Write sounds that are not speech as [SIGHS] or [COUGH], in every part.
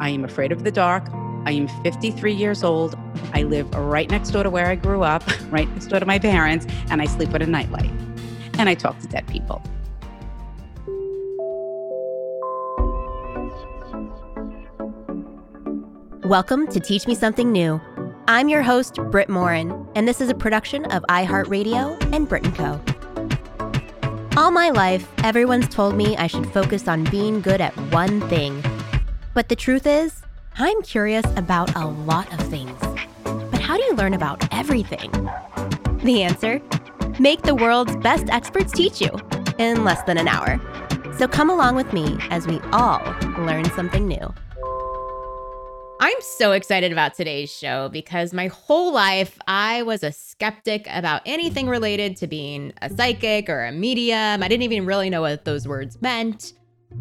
I am afraid of the dark. I am 53 years old. I live right next door to where I grew up, [LAUGHS] right next door to my parents, and I sleep with a nightlight. And I talk to dead people. Welcome to Teach Me Something New. I'm your host, Brit Morin, and this is a production of iHeartRadio and Brit & Co. All my life, everyone's told me I should focus on being good at one thing. But the truth is, I'm curious about a lot of things. But how do you learn about everything? The answer? Make the world's best experts teach you in less than an hour. So come along with me as we all learn something new. I'm so excited about today's show because my whole life I was a skeptic about anything related to being a psychic or a medium. I didn't even really know what those words meant.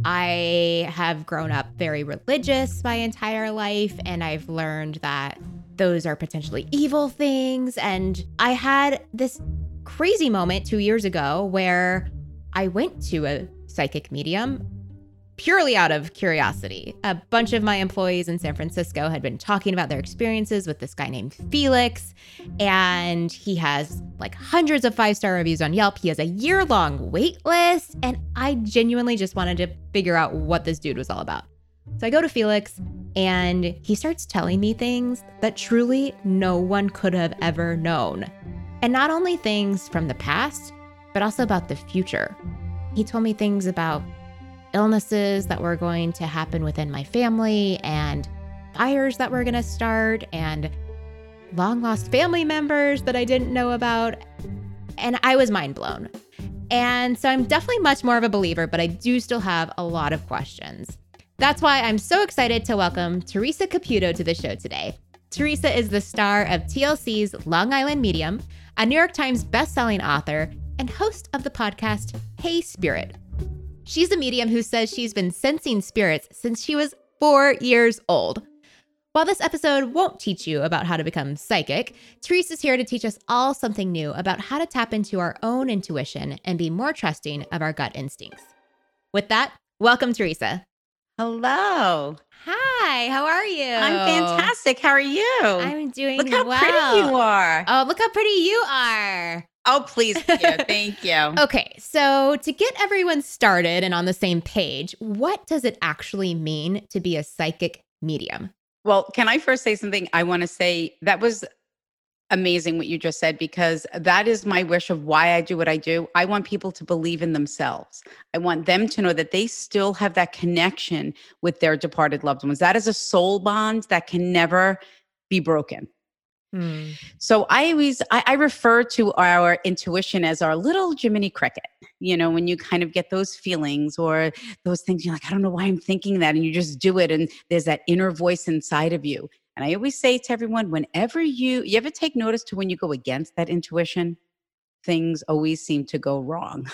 I have grown up very religious my entire life, and I've learned that those are potentially evil things. And I had this crazy moment two years ago where I went to a psychic medium purely out of curiosity. A bunch of my employees in San Francisco had been talking about their experiences with this guy named Felix, and he has like hundreds of five star reviews on Yelp. He has a year long wait list, and I genuinely just wanted to figure out what this dude was all about. So I go to Felix, and he starts telling me things that truly no one could have ever known. And not only things from the past, but also about the future. He told me things about illnesses that were going to happen within my family and fires that were going to start and long lost family members that I didn't know about. And I was mind blown. And so I'm definitely much more of a believer, but I do still have a lot of questions. That's why I'm so excited to welcome Teresa Caputo to the show today. Teresa is the star of TLC's Long Island Medium, a New York Times bestselling author, and host of the podcast Hey Spirit, She's a medium who says she's been sensing spirits since she was four years old. While this episode won't teach you about how to become psychic, Teresa's here to teach us all something new about how to tap into our own intuition and be more trusting of our gut instincts. With that, welcome, Teresa. Hello. Hi, how are you? I'm fantastic. How are you? I'm doing Look how well. pretty you are. Oh, look how pretty you are. Oh, please. Yeah, [LAUGHS] thank you. Okay, so to get everyone started and on the same page, what does it actually mean to be a psychic medium? Well, can I first say something? I want to say that was amazing what you just said because that is my wish of why I do what I do. I want people to believe in themselves. I want them to know that they still have that connection with their departed loved ones. That is a soul bond that can never be broken. Hmm. So I always I, I refer to our intuition as our little Jiminy Cricket. You know, when you kind of get those feelings or those things, you're like, I don't know why I'm thinking that, and you just do it, and there's that inner voice inside of you. And I always say to everyone, whenever you you ever take notice to when you go against that intuition, things always seem to go wrong.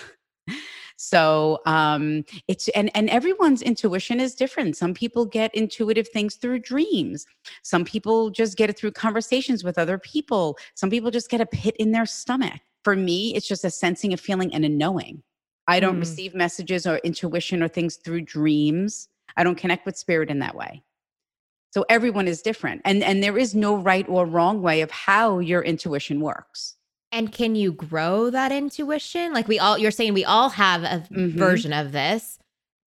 [LAUGHS] So um, it's and and everyone's intuition is different. Some people get intuitive things through dreams. Some people just get it through conversations with other people. Some people just get a pit in their stomach. For me, it's just a sensing, a feeling, and a knowing. I don't Mm. receive messages or intuition or things through dreams. I don't connect with spirit in that way. So everyone is different. And and there is no right or wrong way of how your intuition works. And can you grow that intuition? Like we all, you're saying we all have a Mhm. version of this,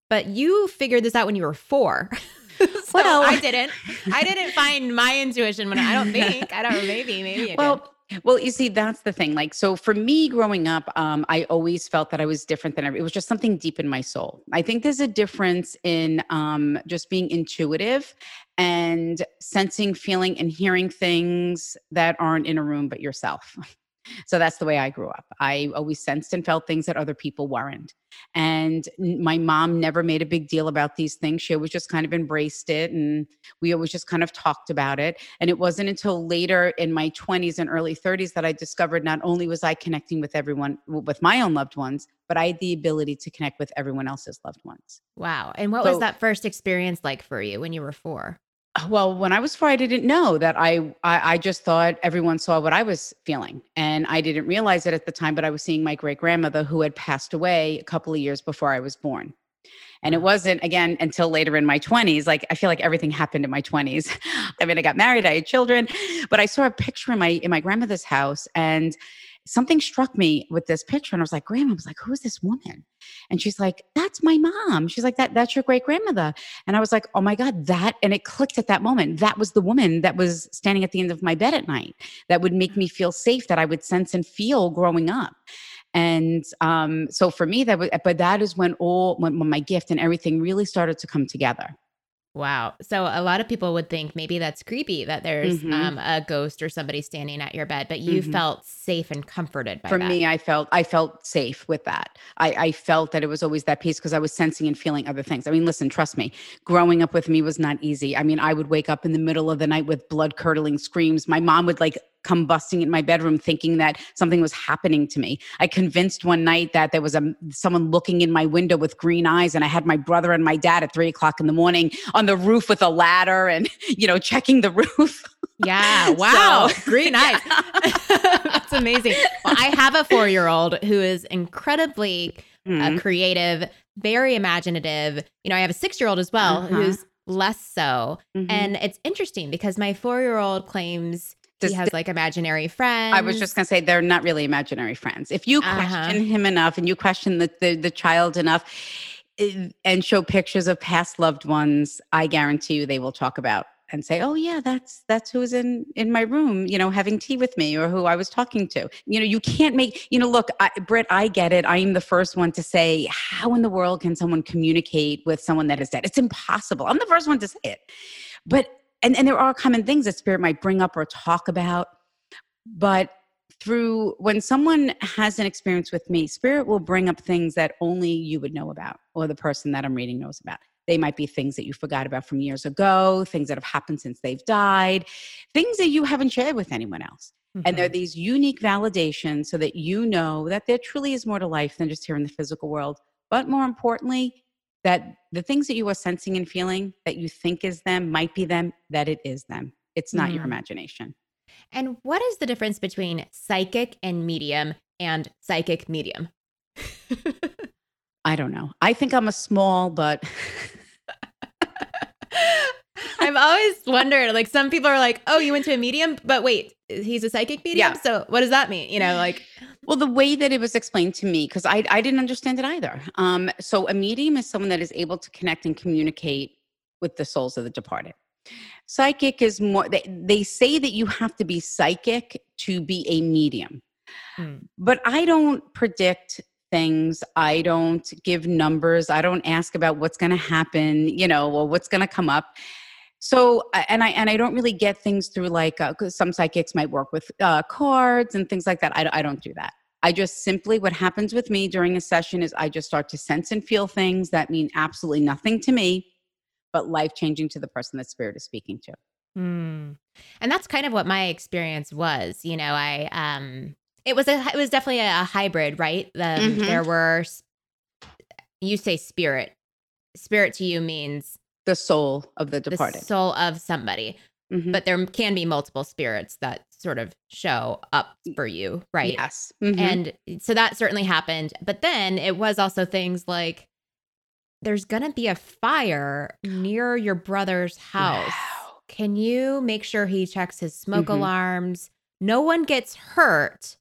but you figured this out when you were four. [LAUGHS] so Well- I didn't. I didn't find my intuition when I don't think. I don't. Maybe. Maybe. I did. Well, well, you see, that's the thing. Like, so for me growing up, um, I always felt that I was different than every, it was just something deep in my soul. I think there's a difference in um, just being intuitive and sensing, feeling, and hearing things that aren't in a room but yourself. [LAUGHS] So that's the way I grew up. I always sensed and felt things that other people weren't. And my mom never made a big deal about these things. She always just kind of embraced it. And we always just kind of talked about it. And it wasn't until later in my 20s and early 30s that I discovered not only was I connecting with everyone, with my own loved ones, but I had the ability to connect with everyone else's loved ones. wow. And what was that first experience like for you when you were four? Well, when I was four, I didn't know that I, I I just thought everyone saw what I was feeling, and I didn't realize it at the time. But I was seeing my great grandmother who had passed away a couple of years before I was born. And it wasn't, again, until later in my 20s. Like, I feel like everything happened in my 20s. [LAUGHS] I mean, I got married, I had children, but I saw a picture in my in my grandmother's house and something struck me with this picture. And I was like, Grandma, I was like, who is this woman? And she's like, that's my mom. She's like, that, that's your great grandmother. And I was like, oh my God, that, and it clicked at that moment. That was the woman that was standing at the end of my bed at night that would make me feel safe, that I would sense and feel growing up. And um, so for me, that was, but that is when all, when, when my gift and everything really started to come together. Wow. So a lot of people would think maybe that's creepy that there's mm-hmm. um, a ghost or somebody standing at your bed, but you mm-hmm. felt safe and comforted by that. For that. me, I felt I felt safe with that. I, I felt that it was always that peace because I was sensing and feeling other things. I mean, listen, trust me, growing up with me was not easy. I mean, I would wake up in the middle of the night with blood curdling screams. My mom would like come busting in my bedroom thinking that something was happening to me. I convinced one night that there was a someone looking in my window with green eyes, and I had my brother and my dad at three o'clock in the morning on the roof with a ladder and [LAUGHS] you know checking the roof. Yeah, [LAUGHS] wow, so, green [LAUGHS] eyes. That's amazing. Well, I have a four year old who is incredibly uh, mm-hmm. uh, creative, very imaginative. You know, I have a six year old as well uh-huh. who's less so. Mm-hmm. And it's interesting because my four year old claims does he has like imaginary friends. I was just gonna say they're not really imaginary friends. If you uh-huh. question him enough and you question the, the, the child enough eh, and show pictures of past loved ones, I guarantee you they will talk about and say, "Oh yeah, that's that's who's in in my room, you know, having tea with me, or who I was talking to." You know, you can't make. You know, look, I, Brit, I get it. I am the first one to say, "How in the world can someone communicate with someone that is dead?" It's impossible. I'm the first one to say it, but and, and there are common things that spirit might bring up or talk about but through when someone has an experience with me spirit will bring up things that only you would know about or the person that i'm reading knows about. They might be things that you forgot about from years ago things that have happened since they've died things that you haven't shared with anyone else. Mm-hmm. and they're these unique validations so that you know that there truly is more to life than just here in the physical world. But more importantly that the things that you are sensing and feeling that you think is them might be them, that it is them. It's not mm. your imagination. And what is the difference between psychic and medium and psychic medium? [LAUGHS] I don't know. I think I'm a small, but [LAUGHS] I've always wondered like some people are like, "Oh, you went to a medium, but wait, he's a psychic medium?" Yeah. So, what does that mean? You know, like [SIGHS] well, the way that it was explained to me, because I, I didn't understand it either. Um, so, a medium is someone that is able to connect and communicate with the souls of the departed. Psychic is more, they, they say that you have to be psychic to be a medium. Hmm. But I don't predict things. I don't give numbers. I don't ask about what's going to happen, you know, or what's going to come up. So, and I and I don't really get things through like uh, some psychics might work with uh, cards and things like that. I, I don't do that. I just simply what happens with me during a session is I just start to sense and feel things that mean absolutely nothing to me, but life changing to the person that spirit is speaking to. Mm. And that's kind of what my experience was. You know, I um, it was a it was definitely a, hybrid, right? The, mm-hmm. There were you say spirit. Spirit to you means the soul of the departed the soul of somebody mm-hmm. but there can be multiple spirits that sort of show up for you right yes mm-hmm. and so that certainly happened but then it was also things like there's gonna be a fire near your brother's house wow. can you make sure he checks his smoke mm-hmm. alarms no one gets hurt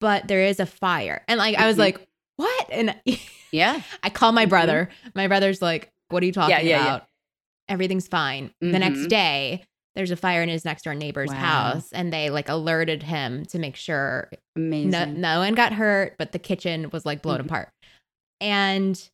but there is a fire and like i was mm-hmm. like what and [LAUGHS] yeah i call my mm-hmm. brother my brother's like what are you talking yeah, yeah, about? Yeah. Everything's fine. Mm-hmm. The next mm-hmm. day, there's a fire in his next door neighbor's wow. house, and they like alerted him to make sure Amazing. No, no one got hurt, but the kitchen was like blown mm-hmm. apart. And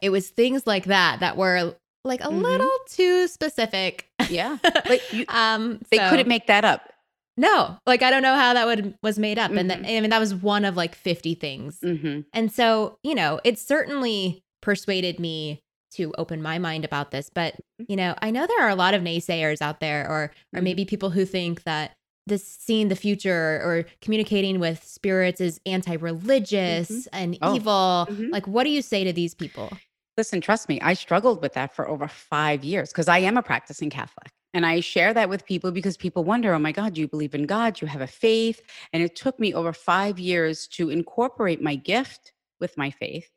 it was things like that that were like a mm-hmm. little too specific. Yeah. [LAUGHS] Like you, um they so, couldn't make that up. No, like I don't know how that would was made up, mm-hmm. and I mean that was one of like fifty things, mm-hmm. and so you know it certainly persuaded me to open my mind about this but mm-hmm. you know i know there are a lot of naysayers out there or or mm-hmm. maybe people who think that this seeing the future or communicating with spirits is anti-religious mm-hmm. and oh. evil mm-hmm. like what do you say to these people listen trust me i struggled with that for over five years because i am a practicing catholic and i share that with people because people wonder oh my god do you believe in god do you have a faith and it took me over five years to incorporate my gift with my faith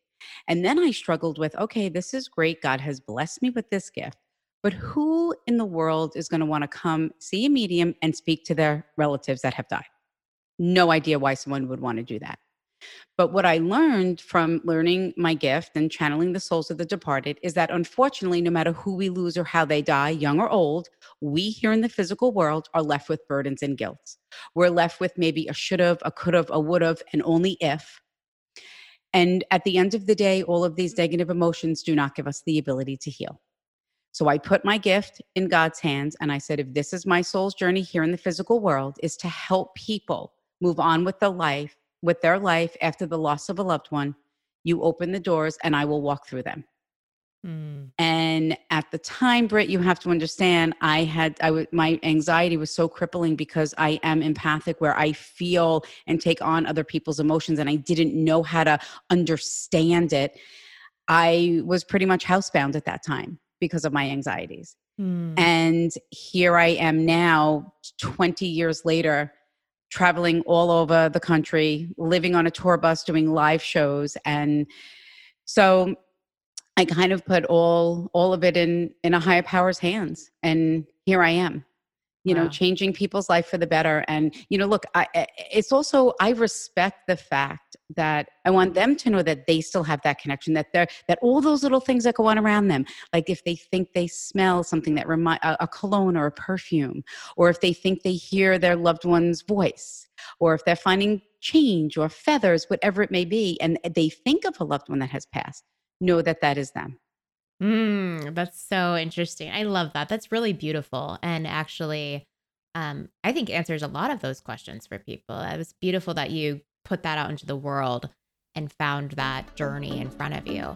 And then I struggled with okay, this is great. God has blessed me with this gift. But who in the world is going to want to come see a medium and speak to their relatives that have died? No idea why someone would want to do that. But what I learned from learning my gift and channeling the souls of the departed is that unfortunately, no matter who we lose or how they die, young or old, we here in the physical world are left with burdens and guilt. We're left with maybe a should have, a could have, a would have, and only if. And at the end of the day, all of these mm-hmm. negative emotions do not give us the ability to heal. So I put my gift in God's hands and I said, if this is my soul's journey here in the physical world, is to help people move on with the life with their life after the loss of a loved one, you open the doors and I will walk through them. Mm. And at the time, Brit, you have to understand, I had, I was, my anxiety was so crippling because I am empathic, where I feel and take on other people's emotions, and I didn't know how to understand it. I was pretty much housebound at that time because of my anxieties. Mm. And here I am now, 20 years later, traveling all over the country, living on a tour bus, doing live shows. And so I kind of put all all of it in in a higher power's hands. And here I am you wow. know changing people's life for the better and you know look I, it's also i respect the fact that i want them to know that they still have that connection that they're that all those little things that go on around them like if they think they smell something that remind a, a cologne or a perfume or if they think they hear their loved one's voice or if they're finding change or feathers whatever it may be and they think of a loved one that has passed know that that is them Mm, that's so interesting. I love that. That's really beautiful. And actually, um, I think answers a lot of those questions for people. It was beautiful that you put that out into the world and found that journey in front of you.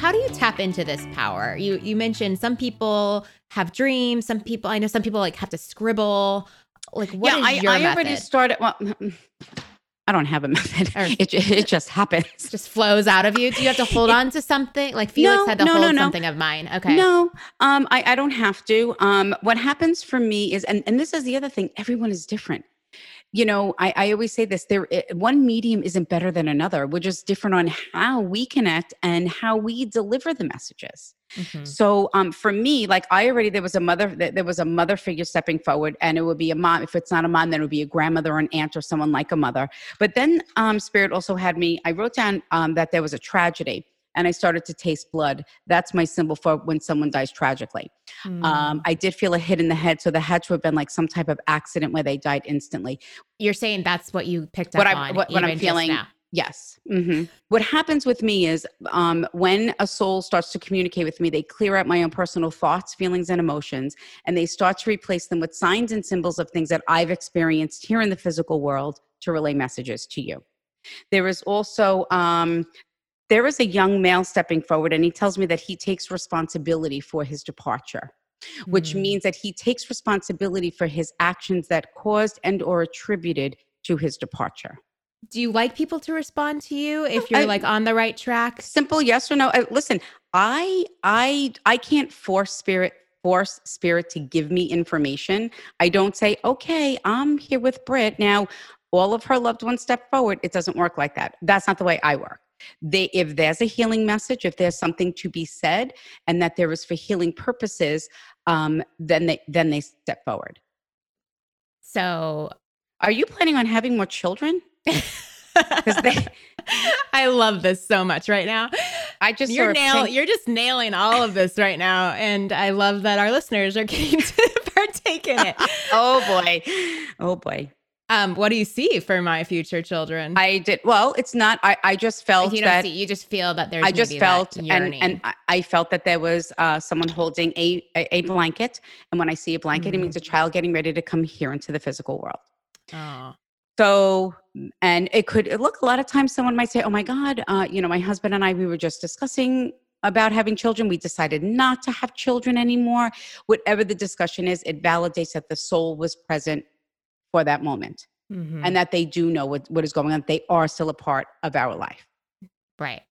How do you tap into this power? You you mentioned some people have dreams, some people I know some people like have to scribble. Like what yeah, is your I, I already started well [LAUGHS] I don't have a method. [LAUGHS] It, it just happens. It just flows out of you. Do you have to [LAUGHS] hold on to something? Like Felix no, had to no, hold no, no. something of mine. Okay. No, um, I, I don't have to. Um, what happens for me is, and, and this is the other thing, everyone is different you know I, I always say this there it, one medium isn't better than another. We're just different on how we connect and how we deliver the messages. Mm-hmm. so um, for me like i already there was a mother there was a mother figure stepping forward and it would be a mom if it's not a mom then it would be a grandmother or an aunt or someone like a mother. But then um, spirit also had me i wrote down um, that there was a tragedy and I started to taste blood. That's my symbol for when someone dies tragically. Mm. Um, hmm. I did feel a hit in the head, so there had to have been like some type of accident where they died instantly. You're saying that's what you picked up what I, on. What, what I'm feeling. Yes. Mm-hmm. What happens with me is um, when a soul starts to communicate with me, they clear out my own personal thoughts, feelings, and emotions, and they start to replace them with signs and symbols of things that I've experienced here in the physical world to relay messages to you. There is also um, there is a young male stepping forward and he tells me that he takes responsibility for his departure which mm. means that he takes responsibility for his actions that caused and or attributed to his departure. Do you like people to respond to you if you're I, like on the right track? Simple yes or no. Uh, listen i i i can't force spirit force spirit to give me information. I don't say okay i'm here with brit now all of her loved ones step forward. It doesn't work like that. That's not the way i work they if there's a healing message if there's something to be said and that there is for healing purposes um, then they then they step forward so are you planning on having more children [LAUGHS] they, [LAUGHS] I love this so much right now. I just you're nail, you're just nailing all of this right now, and I love that our listeners are getting [LAUGHS] to partake in it. oh boy, oh boy. Um, what do you see for my future children? I did well. It's not. I I just felt you that see, you just feel that there's. I just felt and and I- felt that there was uh, someone holding a, a a blanket, and when I see a blanket, it means a child getting ready to come here into the physical world. oh, So, and it could look a lot of times someone might say, "Oh my God, uh, you know, my husband and I we were just discussing." About having children, we decided not to have children anymore. Whatever the discussion is, it validates that the soul was present for that moment mhm. and that they do know what, what is going on. They are still a part of our life. Right.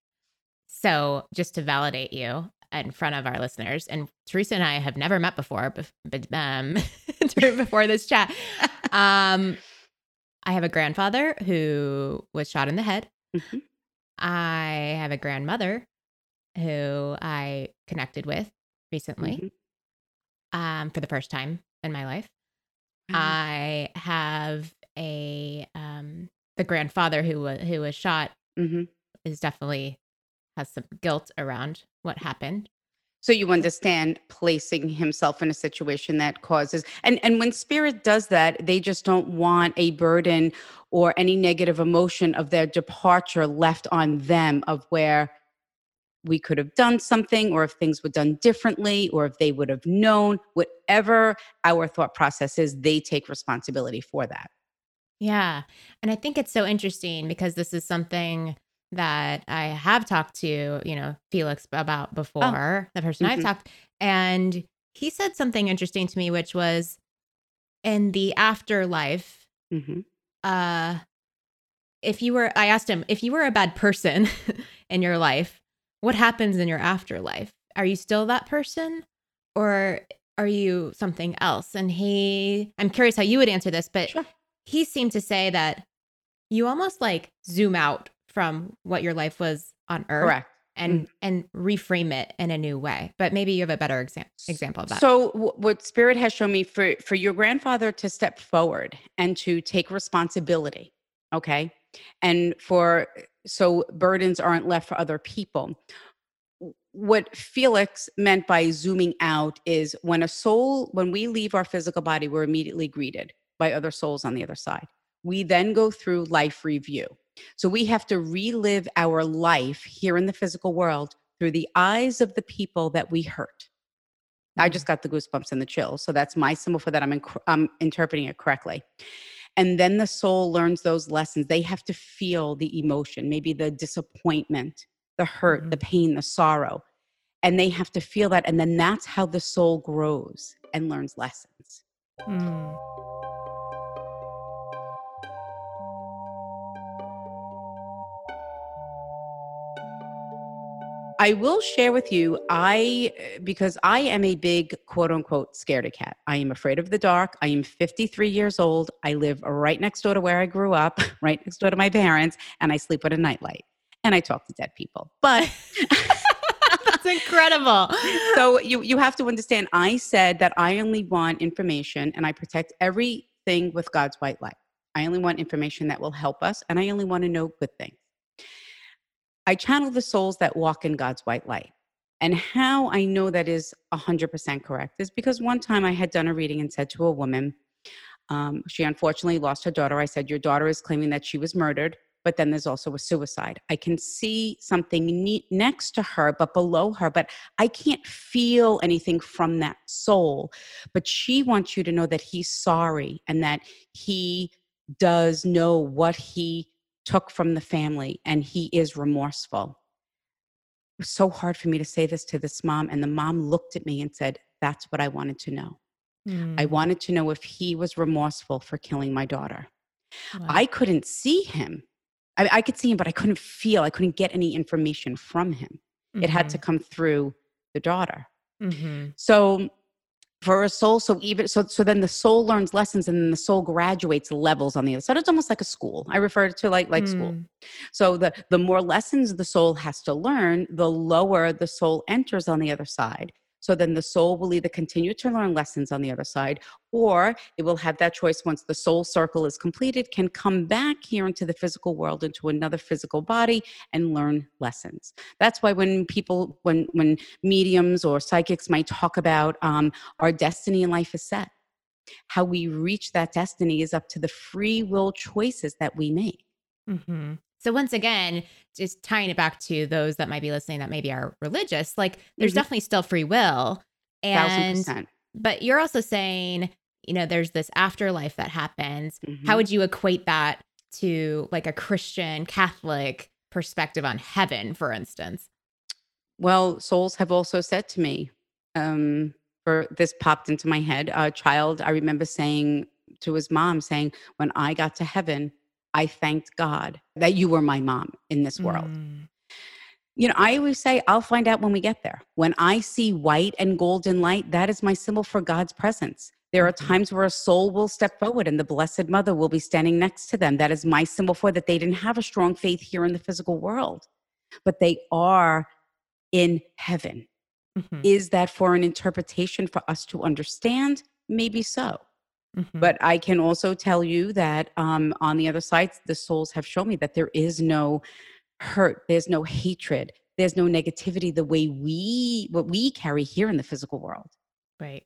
So, just to validate you in front of our listeners, and Teresa and I have never met before, but um, [LAUGHS] before this chat, um, I have a grandfather who was shot in the head. Mhm. I have a grandmother who I connected with recently Mhm. um, for the first time in my life. Mhm. I have a um, the grandfather who was who was shot Mhm. is definitely has some guilt around what happened. So you understand placing himself in a situation that causes and and when spirit does that, they just don't want a burden or any negative emotion of their departure left on them of where we could have done something or if things were done differently or if they would have known whatever our thought process is they take responsibility for that Yeah. And I think it's so interesting because this is something that I have talked to, you know, Felix about before, the person I've Mhm. talked. And he said something interesting to me, which was in the afterlife, Mhm. uh, if you were, I asked him, if you were a bad person [LAUGHS] in your life, what happens in your afterlife? Are you still that person or are you something else? And he, I'm curious how you would answer this, but Sure. he seemed to say that you almost like zoom out from what your life was on earth correct and mm-hmm. and reframe it in a new way. But maybe you have a better exam- example of that. So w- what spirit has shown me for for your grandfather to step forward and to take responsibility, okay? And for so burdens aren't left for other people. What Felix meant by zooming out is when a soul when we leave our physical body we're immediately greeted by other souls on the other side. We then go through life review. So we have to relive our life here in the physical world through the eyes of the people that we hurt. I mm. just got the goosebumps and the chills. So that's my symbol for that. I'm, inc- I'm interpreting it correctly. And then the soul learns those lessons. They have to feel the emotion, maybe the disappointment, the hurt, the pain, the sorrow. And they have to feel that. And then that's how the soul grows and learns lessons. Mm. I will share with you, I, because I am a big quote unquote scaredy cat. I am afraid of the dark. I am 53 years old. I live right next door to where I grew up, [LAUGHS] right next door to my parents, and I sleep with a nightlight and I talk to dead people. But [LAUGHS] That's incredible. so you you have to understand i said that i only want information and i protect everything with god's white light i only want information that will help us and i only want to know good things i channel the souls that walk in god's white light and how i know that is 100% correct is because one time i had done a reading and said to a woman um, she unfortunately lost her daughter i said your daughter is claiming that she was murdered but then there's also a suicide. I can see something ne- next to her, but below her, but I can't feel anything from that soul. But she wants you to know that he's sorry and that he does know what he took from the family and he is remorseful. It was so hard for me to say this to this mom, and the mom looked at me and said, That's what I wanted to know. I Mm. wanted to know if he was remorseful for killing my daughter. Wow. I couldn't see him. I, I could see him, but I couldn't feel. I couldn't get any information from him. It had to come through the daughter. Mhm. So for a soul, so even so, so then the soul learns lessons, and then the soul graduates levels on the other side. It's almost like a school. I refer to like like school. Mm. So the the more lessons the soul has to learn, the lower the soul enters on the other side. So then the soul will either continue to learn lessons on the other side, or it will have that choice once the soul circle is completed, can come back here into the physical world, into another physical body, and learn lessons. That's why when people, when when mediums or psychics might talk about um, our destiny in life is set. How we reach that destiny is up to the free will choices that we make. Mm-hmm. So once again, just tying it back to those that might be listening that maybe are religious, like there's Mhm. definitely still free will. And but you're also saying, you know, there's this afterlife that happens. Mhm. How would you equate that to like a Christian Catholic perspective on heaven, for instance? Well, souls have also said to me, um, for this popped into my head. A child, I remember saying to his mom, saying, When I got to heaven, I thanked God that you were my mom in this world. Mm. You know, I always say, I'll find out when we get there. When I see white and golden light, that is my symbol for God's presence. There are Mhm. times where a soul will step forward and the Blessed Mother will be standing next to them. That is my symbol for that they didn't have a strong faith here in the physical world, but they are in heaven. Mhm. Is that for an interpretation for us to understand? Maybe so. Mhm. But I can also tell you that um, on the other side, the souls have shown me that there is no hurt, there's no hatred, there's no negativity the way we what we carry here in the physical world. right.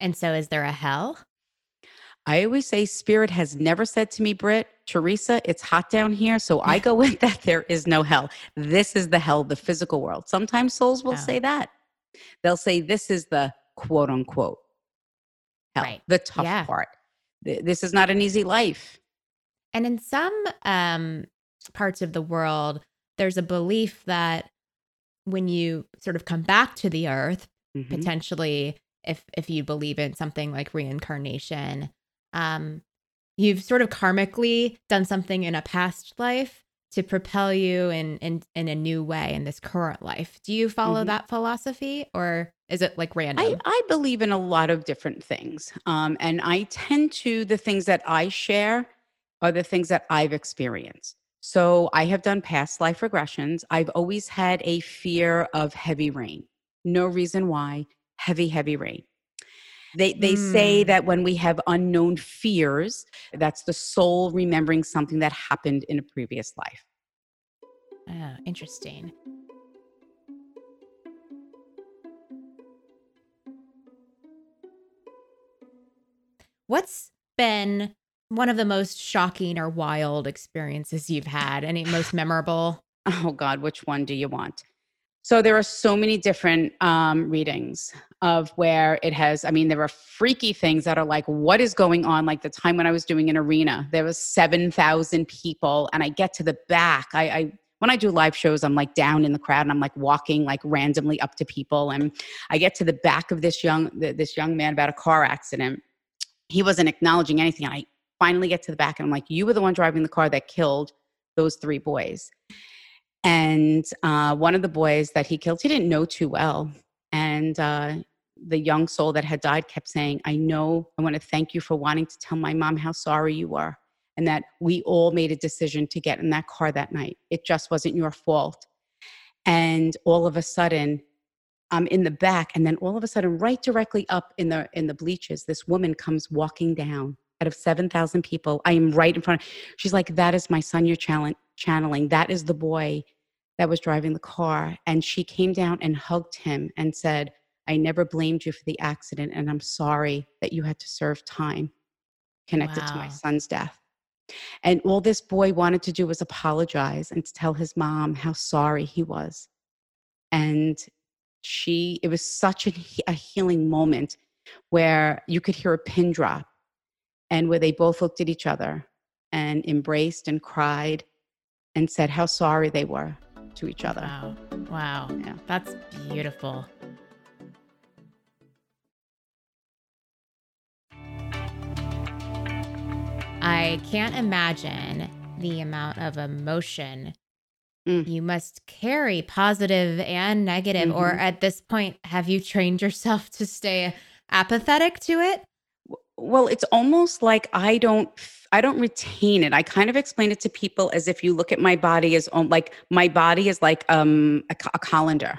And so is there a hell? I always say spirit has never said to me, Brit, Teresa, it's hot down here. So I go with [LAUGHS] that there is no hell. This is the hell, the physical world. Sometimes souls will Oh. say that. They'll say this is the quote unquote hell, Right. the tough Yeah. part. This is not an easy life. And in some um, parts of the world, there's a belief that when you sort of come back to the earth, Mhm. potentially, if if you believe in something like reincarnation, um, you've sort of karmically done something in a past life to propel you in in in a new way in this current life. Do you follow Mhm. that philosophy, or is it like random? I, I believe in a lot of different things. Um, and I tend to, the things that I share are the things that I've experienced. So I have done past life regressions. I've always had a fear of heavy rain. No reason why. Heavy, heavy rain. They, they say Mm. that when we have unknown fears, that's the soul remembering something that happened in a previous life. Oh, interesting. What's been one of the most shocking or wild experiences you've had? Any most memorable? [SIGHS] Oh God, which one do you want? So there are so many different um, readings of where it has. I mean, there are freaky things that are like, what is going on? Like the time when I was doing an arena, there was seven thousand people, and I get to the back. I, I when I do live shows, I'm like down in the crowd, and I'm like walking like randomly up to people, and I get to the back of this young this young man about a car accident. He wasn't acknowledging anything, I finally get to the back, and I'm like, you were the one driving the car that killed those three boys. And uh, one of the boys that he killed, he didn't know too well. And uh, the young soul that had died kept saying, I know, I want to thank you for wanting to tell my mom how sorry you were and that we all made a decision to get in that car that night. It just wasn't your fault. And all of a sudden, I'm in the back, and then all of a sudden, right directly up in the in the bleachers, this woman comes walking down out of 7,000 people. I am right in front. Of, she's like, That is my son you're channeling. That is the boy that was driving the car. And she came down and hugged him and said, I never blamed you for the accident. And I'm sorry that you had to serve time connected to my son's death. And all this boy wanted to do was apologize and to tell his mom how sorry he was. And she, it was such a, a healing moment where you could hear a pin drop and where they both looked at each other and embraced and cried and said how sorry they were to each other. Wow. Wow. Yeah. That's beautiful. I can't imagine the amount of emotion Mm. you must carry, positive and negative. Or Mhm. at this point, have you trained yourself to stay apathetic to it? Well, it's almost like I don't i don't retain it. I kind of explain it to people as if you look at my body as like my body is like um a, a colander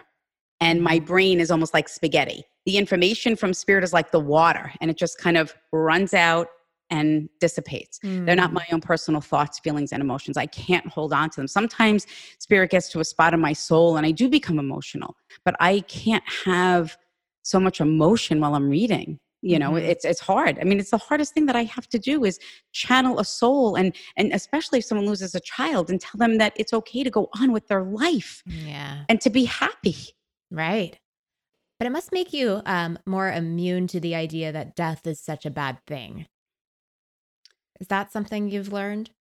and my brain is almost like spaghetti. The information from spirit is like the water and it just kind of runs out and dissipates. They're not Mm. my own personal thoughts, feelings, and emotions. I can't hold on to them. Sometimes spirit gets to a spot in my soul and I do become emotional, but I can't have so much emotion while I'm reading. You know Mhm. it's it's hard i mean it's the hardest thing that i have to do is channel a soul and and especially if someone loses a child and tell them that it's okay to go on with their life Yeah. and to be happy Right. But it must make you um, more immune to the idea that death is such a bad thing. Is that something you've learned?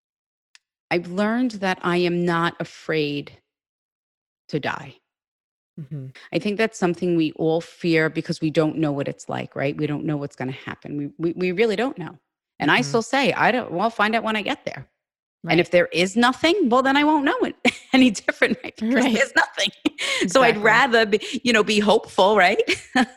i've learned that i am not afraid to die Mm-hmm. i think that's something we all fear because we don't know what it's like right we don't know what's going to happen we, we we really don't know and i Mhm. still say i don't well I'll find out when i get there And if there is nothing, well, then I won't know it [LAUGHS] any different, right? [LAUGHS] Because Right. there's nothing. [LAUGHS] So I'd rather, be, you know, be hopeful, right?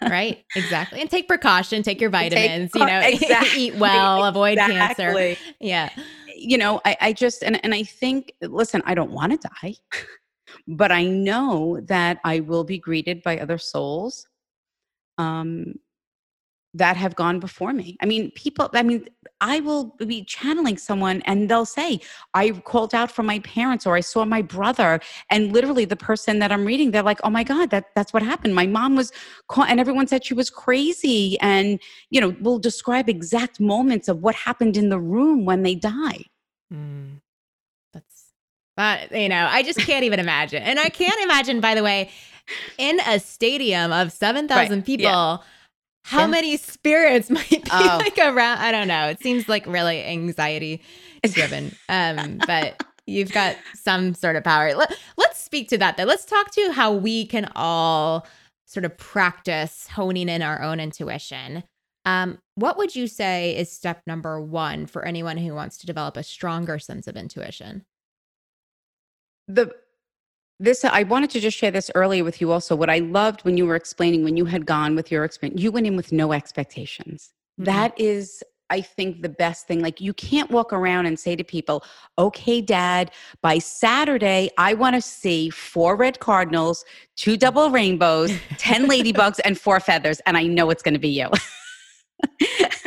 right, exactly, and take precaution, take your Take vitamins. you know, exactly, eat well, avoid cancer. Yeah, You know, I, I just and and I think, listen, I don't want to die, but I know that I will be greeted by other souls. Um, that have gone before me. I mean, people, I mean, I will be channeling someone and they'll say, I called out for my parents or I saw my brother. And literally the person that I'm reading, they're like, oh my God, that, that's what happened. My mom was caught and everyone said she was crazy. And, you know, we'll describe exact moments of what happened in the room when they died. Mm. That. You know, I just can't even imagine, and I can't imagine. By the way, in a stadium of seven thousand Right, people. yeah. How Yeah. many spirits [LAUGHS] might be Oh. like around? I don't know. It seems like really anxiety driven. Um, but you've got some sort of power. Let, let's speak to that though. Let's talk to how we can all sort of practice honing in our own intuition. Um, what would you say is step number one for anyone who wants to develop a stronger sense of intuition? The this i wanted to just share this earlier with you also what i loved when you were explaining when you had gone with your experience you went in with no expectations Mhm. That is i think the best thing like you can't walk around and say to people okay dad by saturday i want to see four red cardinals two double rainbows 10 [LAUGHS] ladybugs and four feathers and i know it's going to be you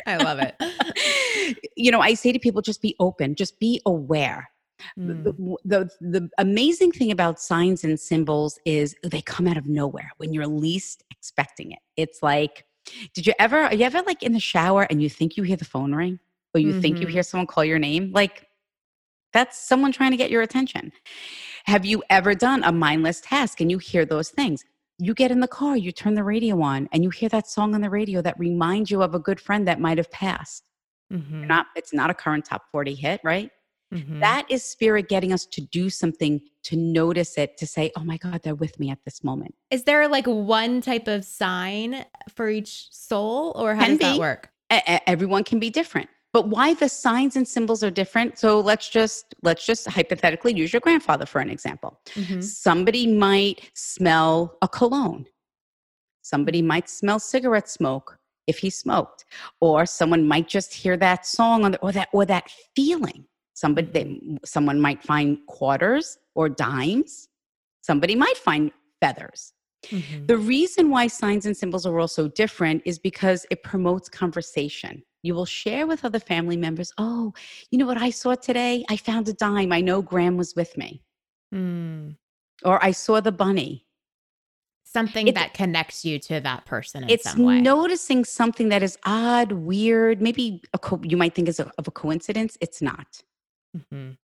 I love it. [LAUGHS] you know i say to people just be open just be aware Mm. the, the the amazing thing about signs and symbols is they come out of nowhere when you're least expecting it. It's like, did you ever are you ever like in the shower and you think you hear the phone ring or you think you Mhm. hear someone call your name? Like that's someone trying to get your attention. Have you ever done a mindless task and you hear those things? You get in the car, you turn the radio on, and you hear that song on the radio that reminds you of a good friend that might have passed. Mhm. Not it's not a current top 40 hit, right? Mhm. That is spirit getting us to do something, to notice it, to say, oh my God, they're with me at this moment. Is there like one type of sign for each soul, or how Can does that work? E- everyone can be different. But why the signs and symbols are different? So let's just let's just hypothetically use your grandfather for an example. Mhm. Somebody might smell a cologne. Somebody might smell cigarette smoke if he smoked, or someone might just hear that song on the, or that or that feeling. Somebody, they, someone might find quarters or dimes. Somebody might find feathers. Mhm. The reason why signs and symbols are all so different is because it promotes conversation. You will share with other family members, oh, you know what I saw today? I found a dime. I know Graham was with me. Mm. Or I saw the bunny. Something that connects you to that person in it's some way. noticing something that is odd, weird, maybe a co- you might think is a, of a coincidence. It's not. Mhm.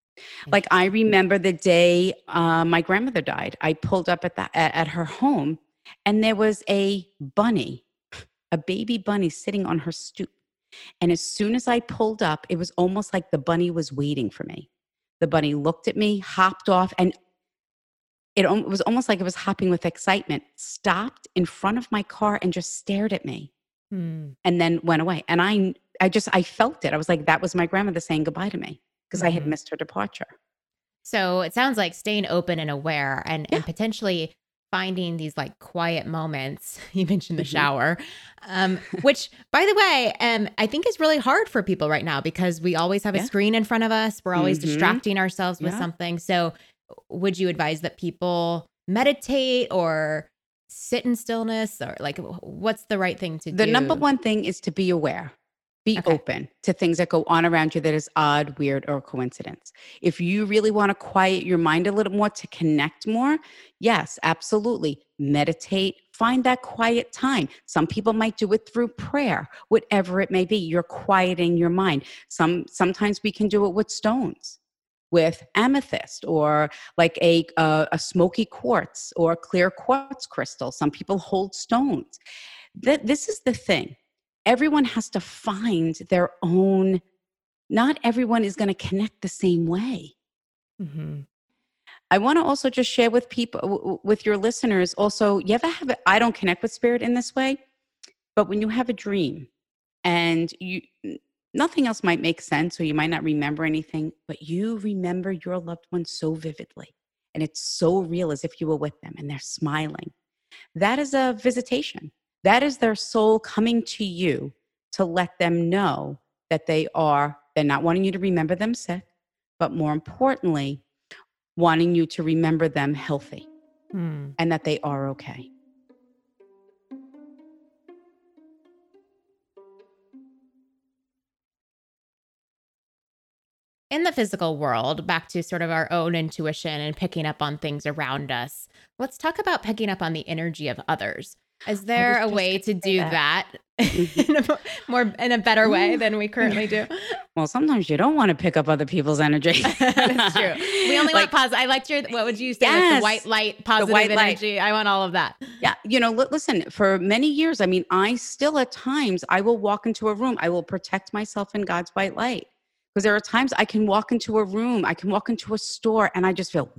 Like I remember the day uh, my grandmother died. I pulled up at the at, at her home, and there was a bunny, a baby bunny sitting on her stoop. And as soon as I pulled up, it was almost like the bunny was waiting for me. The bunny looked at me, hopped off, and it was almost like it was hopping with excitement. Stopped in front of my car and just stared at me, Mm. and then went away. And I, I just, I felt it. I was like, that was my grandmother saying goodbye to me because I had Mhm. missed her departure. So it sounds like staying open and aware and, and potentially finding these like quiet moments. [LAUGHS] You mentioned the Mhm. shower, um, which by the way, um, I think is really hard for people right now because we always have a Yeah. screen in front of us. We're always Mhm. distracting ourselves with Yeah. something. So would you advise that people meditate or sit in stillness or like what's the right thing to do? The number one thing is to be aware. Be Okay. open to things that go on around you that is odd, weird, or coincidence. If you really want to quiet your mind a little more to connect more, yes, absolutely. Meditate, find that quiet time. Some people might do it through prayer, whatever it may be. You're quieting your mind. Some sometimes we can do it with stones, with amethyst or like a uh, a smoky quartz or clear quartz crystal. Some people hold stones. Th- this is the thing everyone has to find their own not everyone is going to connect the same way. Mhm. i want to also just share with people with your listeners also you ever have a, i don't connect with spirit in this way but when you have a dream and you nothing else might make sense or you might not remember anything but you remember your loved one so vividly and it's so real as if you were with them and they're smiling. That is a visitation that is their soul coming to you to let them know that they are, they're not wanting you to remember them sick, but more importantly, wanting you to remember them healthy Hmm. and that they are okay. in the physical world, back to sort of our own intuition and picking up on things around us, let's talk about picking up on the energy of others. Is there a way gonna do that. that, [LAUGHS] mm-hmm. in a more in a better way than we currently do? [LAUGHS] Well, sometimes you don't want to pick up other people's energy. [LAUGHS] That's true. We only Like, want positive. I liked your. What would you say? Like the Yes, white light, positive white light. energy. I want all of that. Yeah, you know, li- listen, for many years, I mean, I still at times I will walk into a room, I will protect myself in God's white light. Because there are times I can walk into a room, I can walk into a store and I just feel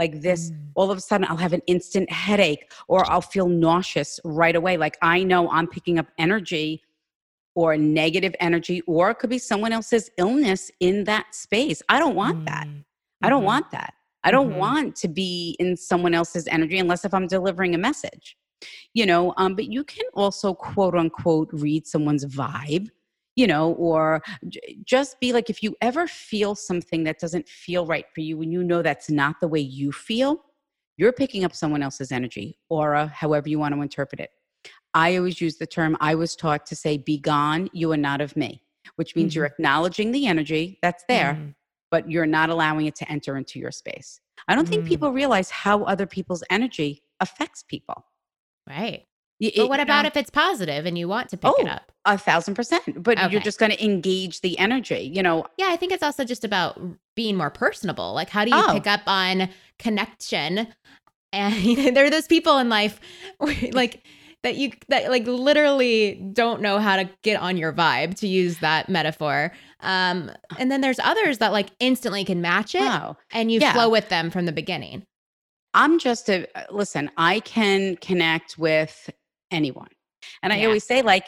like this. Mm. All of a sudden I'll have an instant headache or I'll feel nauseous right away. Like I know I'm picking up energy or negative energy, or it could be someone else's illness in that space. I don't want that. Mm. I don't Mhm. want that. I don't Mhm. want to be in someone else's energy unless if I'm delivering a message. You know, um, but you can also quote unquote read someone's vibe, you know, or just be like if you ever feel something that doesn't feel right for you and you know that's not the way you feel, you're picking up someone else's energy, aura, however you want to interpret it. I always use the term I was taught to say, be gone, you are not of me, which means you're acknowledging the energy that's there Mhm. but you're not allowing it to enter into your space. I don't think Mm. people realize how other people's energy affects people. Right. Y- But what about know, if it's positive and you want to pick it Oh, up? a thousand percent? But Okay. you're just going to engage the energy. You know, Yeah, I think it's also just about being more personable. Like, how do you Oh. pick up on connection? [LAUGHS] And there are those people in life, [LAUGHS] where, like that you that like literally don't know how to get on your vibe, to use that metaphor. Um, and then there's others that like instantly can match it, wow. and you Yeah. flow with them from the beginning. I'm just a uh, listen. I can connect with anyone, and I Yeah. always say like.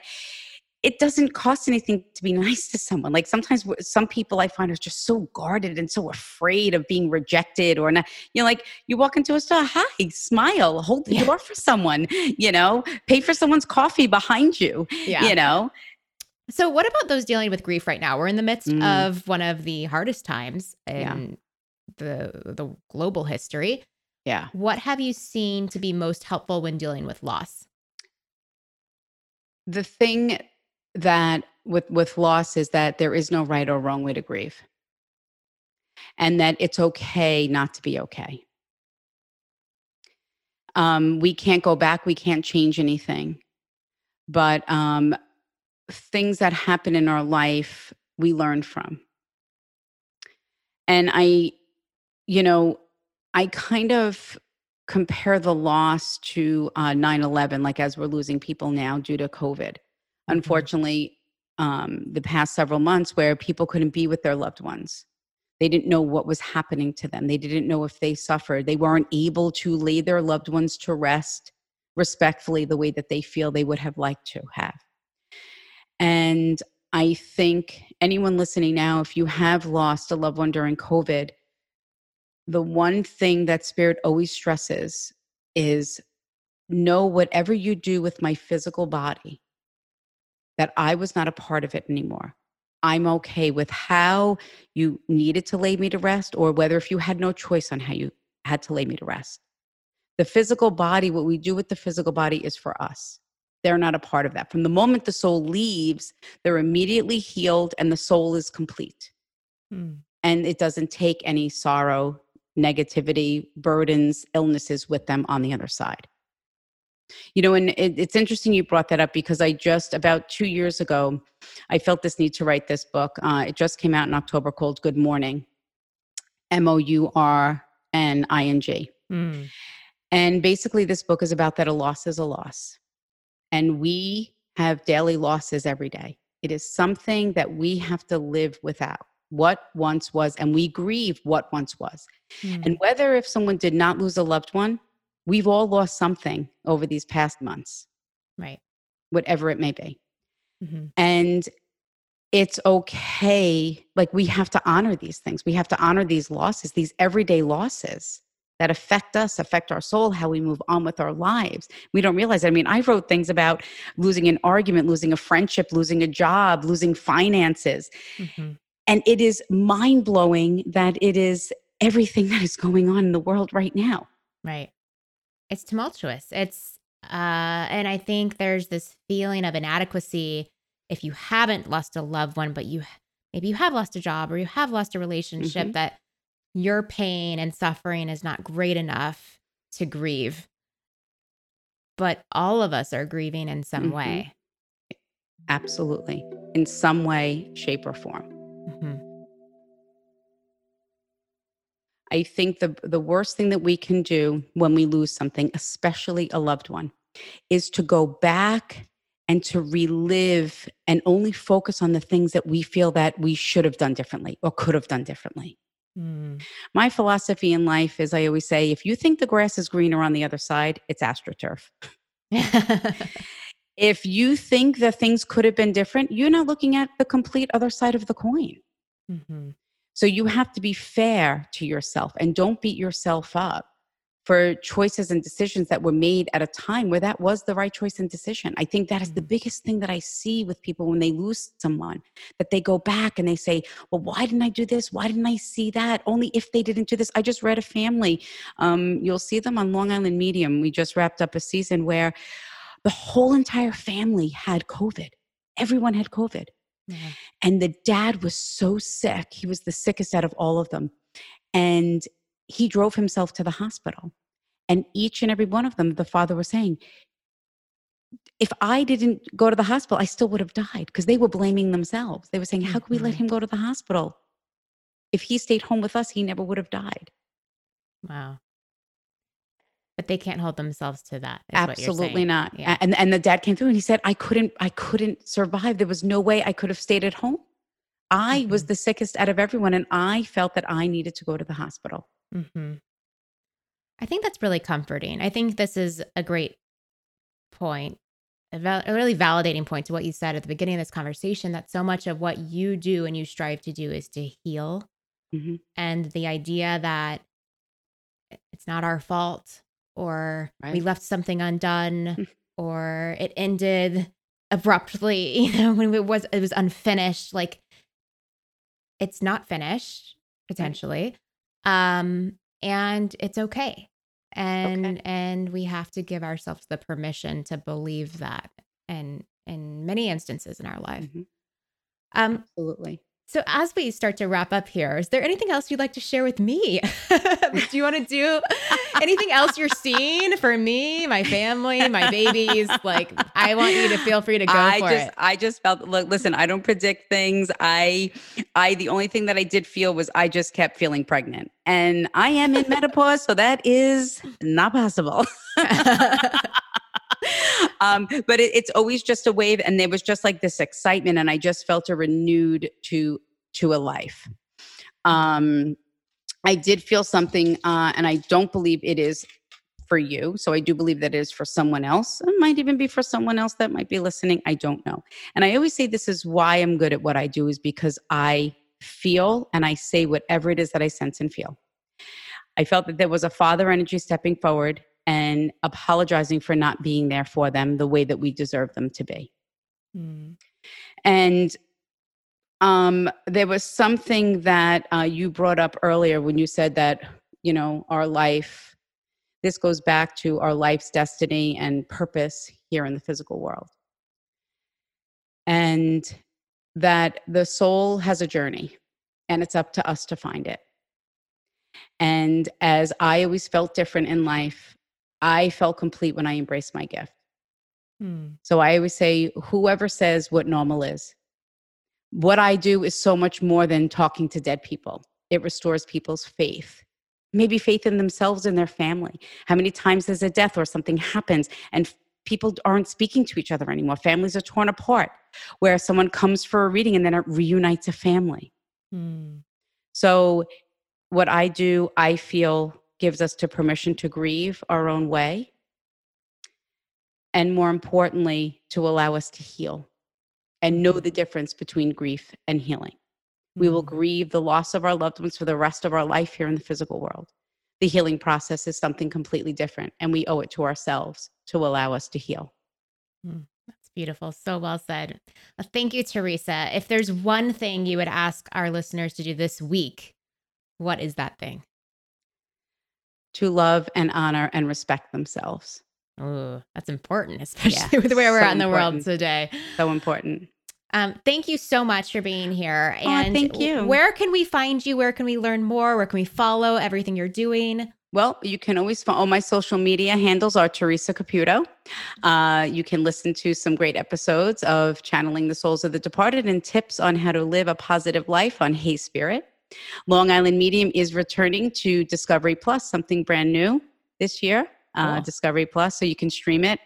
It doesn't cost anything to be [LAUGHS] nice to someone. Like sometimes some people I find are just so guarded and so afraid of being rejected or not. You know, like you walk into a store, hi, smile, hold the Yeah. door for someone, you know, pay for someone's coffee behind you, Yeah. you know. So, what about those dealing with grief right now? We're in the midst Mm. of one of the hardest times in Yeah. the the global history. Yeah. What have you seen to be most helpful when dealing with loss? The thing that with with loss is that there is no right or wrong way to grieve. And that it's okay not to be okay. Um, we can't go back, we can't change anything. But um, things that happen in our life, we learn from. And I, you know, I kind of compare the loss to uh, 9-11 like as we're losing people now due to covid. Unfortunately um, the past several months where people couldn't be with their loved ones. They didn't know what was happening to them. They didn't know if they suffered. They weren't able to lay their loved ones to rest respectfully the way that they feel they would have liked to have. And i think anyone listening now if you have lost a loved one during covid the one thing that spirit always stresses is know whatever you do with my physical body that I was not a part of it anymore. I'm okay with how you needed to lay me to rest or whether if you had no choice on how you had to lay me to rest. The physical body, what we do with the physical body is for us. they're not a part of that. From the moment the soul leaves, they're immediately healed and the soul is complete. Hmm. And it doesn't take any sorrow, negativity, burdens, illnesses with them on the other side. You know, and it, it's interesting you brought that up because I just about two years ago, I felt this need to write this book. Uh, it just came out in October called Good Mourning, M O U R N I N G. Mm. And basically, this book is about that a loss is a loss. And we have daily losses every day. It is something that we have to live without what once was, and we grieve what once was. Mm. And whether if someone did not lose a loved one, we've all lost something over these past months. Right. Whatever it may be. Mm-hmm. And it's okay. Like we have to honor these things. We have to honor these losses, these everyday losses that affect us, affect our soul, how we move on with our lives. We don't realize. I mean, I wrote things about losing an argument, losing a friendship, losing a job, losing finances. Mm-hmm. And it is mind blowing that it is everything that is going on in the world right now. Right it's tumultuous. It's uh and I think there's this feeling of inadequacy if you haven't lost a loved one, but you maybe you have lost a job or you have lost a relationship mm-hmm. that your pain and suffering is not great enough to grieve. But all of us are grieving in some mm-hmm. way. Absolutely. In some way, shape, or form. Mm-hmm. I think the the worst thing that we can do when we lose something, especially a loved one, is to go back and to relive and only focus on the things that we feel that we should have done differently or could have done differently. Mm. My philosophy in life is I always say if you think the grass is greener on the other side, it's astroturf. [LAUGHS] if you think that things could have been different, you're not looking at the complete other side of the coin. Mm-hmm. So you have to be fair to yourself and don't beat yourself up for choices and decisions that were made at a time where that was the right choice and decision. I think that is the mm-hmm. biggest thing that I see with people when they lose someone that they go back and they say, Well, why didn't I do this? Why didn't I see that? Only if they didn't do this. I just read a family. Um, you'll see them on Long Island Medium. We just wrapped up a season where the whole entire family had COVID. Everyone had COVID. And the dad was so sick. He was the sickest out of all of them. And he drove himself to the hospital. And each and every one of them, the father was saying, if I didn't go to the hospital, I still would have died because they were blaming themselves. They were saying, How could we let mm-hmm. him go to the hospital? If he stayed home with us, he never would have died. Wow but they can't hold themselves to that. Absolutely not. Yeah. And and the dad came through and he said, I couldn't, I couldn't survive. There was no way I could have stayed at home. I mm-hmm. was the sickest out of everyone, and I felt that I needed to go to the hospital. Mm-hmm. I think that's really comforting. I think this is a great point, a, val- a really validating point to what you said at the beginning of this conversation. That so much of what you do and you strive to do is to heal, mm-hmm. and the idea that it's not our fault or right. we left something undone hmm. or it ended abruptly [LAUGHS] you know when it was it was unfinished like it's not finished potentially right. um and it's okay and okay. and we have to give ourselves the permission to believe that and in many instances in our life mm-hmm. um absolutely so, as we start to wrap up here, is there anything else you'd like to share with me? [LAUGHS] do you want to do anything else you're seeing for me, my family, my babies? Like, I want you to feel free to go I for just, it. I just felt. Look, listen, I don't predict things. I, I, the only thing that I did feel was I just kept feeling pregnant, and I am in menopause, so that is not possible. [LAUGHS] um, but it, it's always just a wave, and there was just like this excitement, and I just felt a renewed to to a life. Um, I did feel something, uh, and I don't believe it is for you. So I do believe that it is for someone else. It might even be for someone else that might be listening. I don't know. And I always say this is why I'm good at what I do is because I feel and I say whatever it is that I sense and feel. I felt that there was a father energy stepping forward and apologizing for not being there for them the way that we deserve them to be. Mm. And um, there was something that uh, you brought up earlier when you said that, you know, our life, this goes back to our life's destiny and purpose here in the physical world. And that the soul has a journey and it's up to us to find it. And as I always felt different in life, I felt complete when I embraced my gift. Hmm. So I always say, whoever says what normal is, what I do is so much more than talking to dead people. It restores people's faith, maybe faith in themselves and their family. How many times there's a death or something happens and people aren't speaking to each other anymore? Families are torn apart, where someone comes for a reading and then it reunites a family. Hmm. So, what I do, I feel gives us to permission to grieve our own way. And more importantly, to allow us to heal and know the difference between grief and healing. We will mm-hmm. grieve the loss of our loved ones for the rest of our life here in the physical world. The healing process is something completely different, and we owe it to ourselves to allow us to heal. Mm, that's beautiful. So well said. Thank you, Teresa. If there's one thing you would ask our listeners to do this week, what is that thing? To love and honor and respect themselves. Oh, that's important, especially yeah, [LAUGHS] with where we're so at in the world today. So important. Um, thank you so much for being here. And oh, thank you. Where can we find you? Where can we learn more? Where can we follow everything you're doing? Well, you can always follow my social media handles are Teresa Caputo. Uh, you can listen to some great episodes of Channeling the Souls of the Departed and tips on how to live a positive life on Hey Spirit. Long Island Medium is returning to Discovery Plus, something brand new this year uh. Discovery Plus, so you can stream it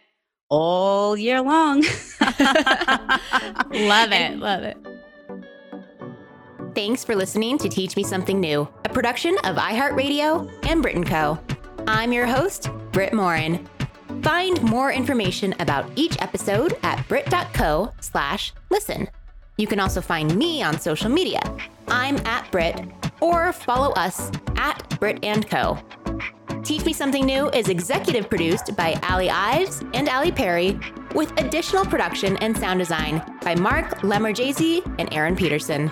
all year long. [LAUGHS] love it. Love it. Thanks for listening to Teach Me Something New, a production of iHeartRadio and Brit & Co. I'm your host, Brit Morin. Find more information about each episode at brit.co slash listen. You can also find me on social media. I'm at Brit, or follow us at Brit & Co. Teach Me Something New is executive produced by Ali Ives and Ali Perry, with additional production and sound design by Mark Lemmerjazy and Aaron Peterson.